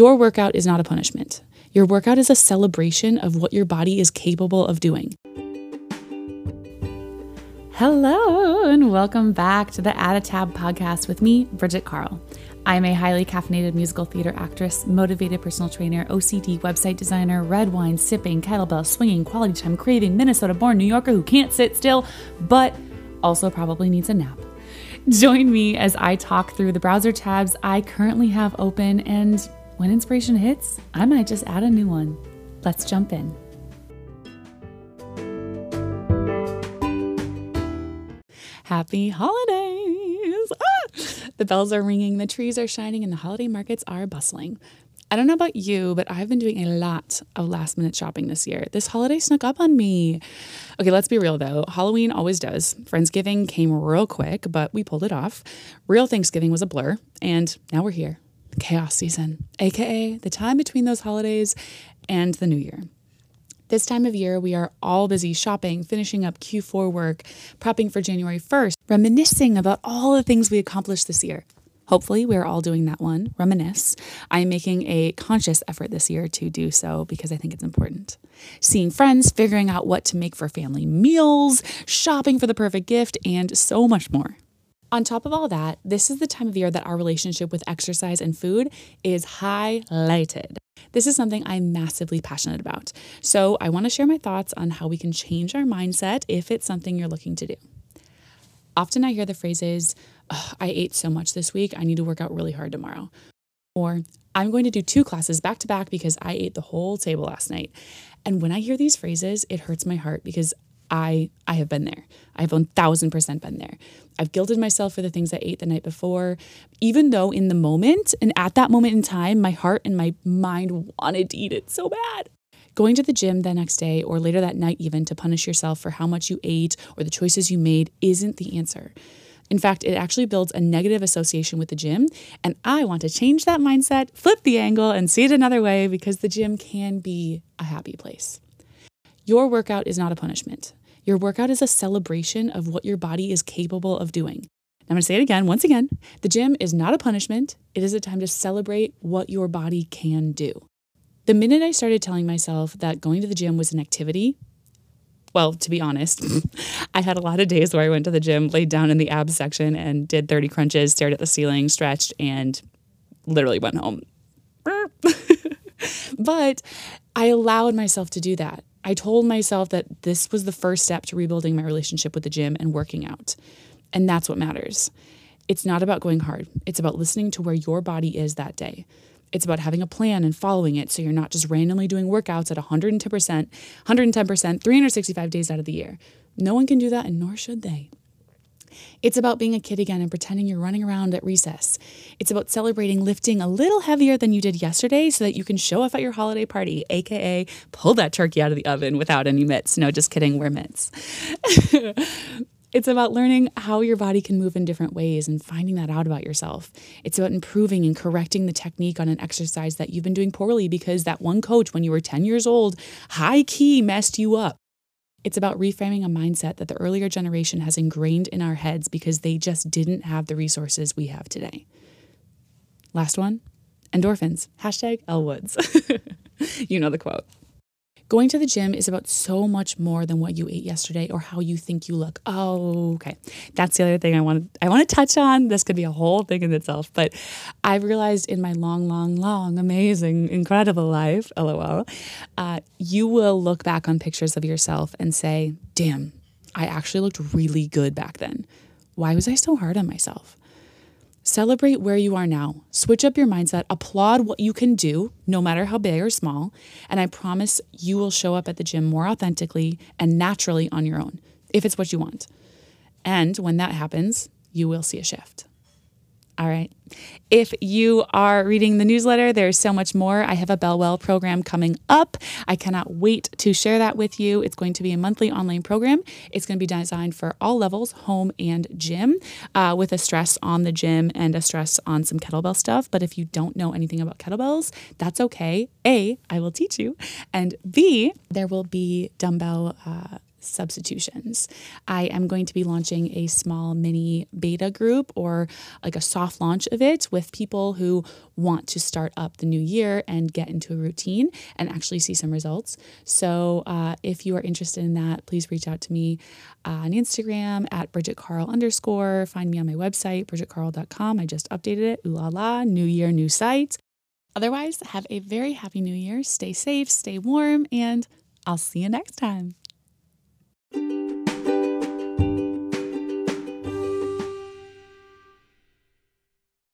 Your workout is not a punishment. Your workout is a celebration of what your body is capable of doing. Hello, and welcome back to the Add a Tab podcast with me, Bridgette Karl. I'm a highly caffeinated musical theater actress, motivated personal trainer, OCD website designer, red wine sipping, kettlebell swinging, quality time craving, Minnesota born New Yorker who can't sit still, but also probably needs a nap. Join me as I talk through the browser tabs I currently have open, and when inspiration hits, I might just add a new one. Let's jump in. Happy holidays! Ah! The bells are ringing, the trees are shining, and the holiday markets are bustling. I don't know about you, but I've been doing a lot of last minute shopping this year. This holiday snuck up on me. Okay, let's be real though. Halloween always does. Friendsgiving came real quick, but we pulled it off. Real Thanksgiving was a blur, and now we're here. Chaos season, aka the time between those holidays and the new year. This time of year, we are all busy shopping, finishing up Q4 work, prepping for January 1st, reminiscing about all the things we accomplished this year. Hopefully, we're all doing that one, reminisce. I'm making a conscious effort this year to do so because I think it's important. Seeing friends, figuring out what to make for family meals, shopping for the perfect gift, and so much more. On top of all that, this is the time of year that our relationship with exercise and food is highlighted. This is something I'm massively passionate about. So I want to share my thoughts on how we can change our mindset if it's something you're looking to do. Often I hear the phrases, I ate so much this week, I need to work out really hard tomorrow. Or I'm going to do two classes back to back because I ate the whole table last night. And when I hear these phrases, it hurts my heart because I I have been there. I have 1000% been there. I've guilted myself for the things I ate the night before, even though in the moment and at that moment in time, my heart and my mind wanted to eat it so bad. Going to the gym the next day or later that night, even to punish yourself for how much you ate or the choices you made, isn't the answer. In fact, it actually builds a negative association with the gym. And I want to change that mindset, flip the angle, and see it another way because the gym can be a happy place. Your workout is not a punishment. Your workout is a celebration of what your body is capable of doing. I'm going to say it again, once again. The gym is not a punishment, it is a time to celebrate what your body can do. The minute I started telling myself that going to the gym was an activity, well, to be honest, I had a lot of days where I went to the gym, laid down in the abs section, and did 30 crunches, stared at the ceiling, stretched, and literally went home. but I allowed myself to do that. I told myself that this was the first step to rebuilding my relationship with the gym and working out. And that's what matters. It's not about going hard, it's about listening to where your body is that day. It's about having a plan and following it so you're not just randomly doing workouts at 110%, 110%, 365 days out of the year. No one can do that, and nor should they. It's about being a kid again and pretending you're running around at recess. It's about celebrating lifting a little heavier than you did yesterday so that you can show off at your holiday party, aka pull that turkey out of the oven without any mitts. No, just kidding, wear mitts. It's about learning how your body can move in different ways and finding that out about yourself. It's about improving and correcting the technique on an exercise that you've been doing poorly because that one coach, when you were 10 years old, high key messed you up. It's about reframing a mindset that the earlier generation has ingrained in our heads because they just didn't have the resources we have today. Last one endorphins. Hashtag Elle Woods. you know the quote. Going to the gym is about so much more than what you ate yesterday or how you think you look. Oh, okay. That's the other thing I want I want to touch on. This could be a whole thing in itself, but I've realized in my long, long, long, amazing, incredible life, lol, uh, you will look back on pictures of yourself and say, damn, I actually looked really good back then. Why was I so hard on myself? Celebrate where you are now. Switch up your mindset. Applaud what you can do, no matter how big or small. And I promise you will show up at the gym more authentically and naturally on your own, if it's what you want. And when that happens, you will see a shift. All right. If you are reading the newsletter, there's so much more. I have a Bellwell program coming up. I cannot wait to share that with you. It's going to be a monthly online program. It's going to be designed for all levels, home and gym, uh, with a stress on the gym and a stress on some kettlebell stuff. But if you don't know anything about kettlebells, that's okay. A, I will teach you. And B, there will be dumbbell. Uh, substitutions. I am going to be launching a small mini beta group or like a soft launch of it with people who want to start up the new year and get into a routine and actually see some results. So uh, if you are interested in that, please reach out to me uh, on Instagram at Bridgette Karl underscore. Find me on my website, bridgettekarl.com. I just updated it. Ooh la la, new year, new site. Otherwise, have a very happy new year. Stay safe, stay warm, and I'll see you next time.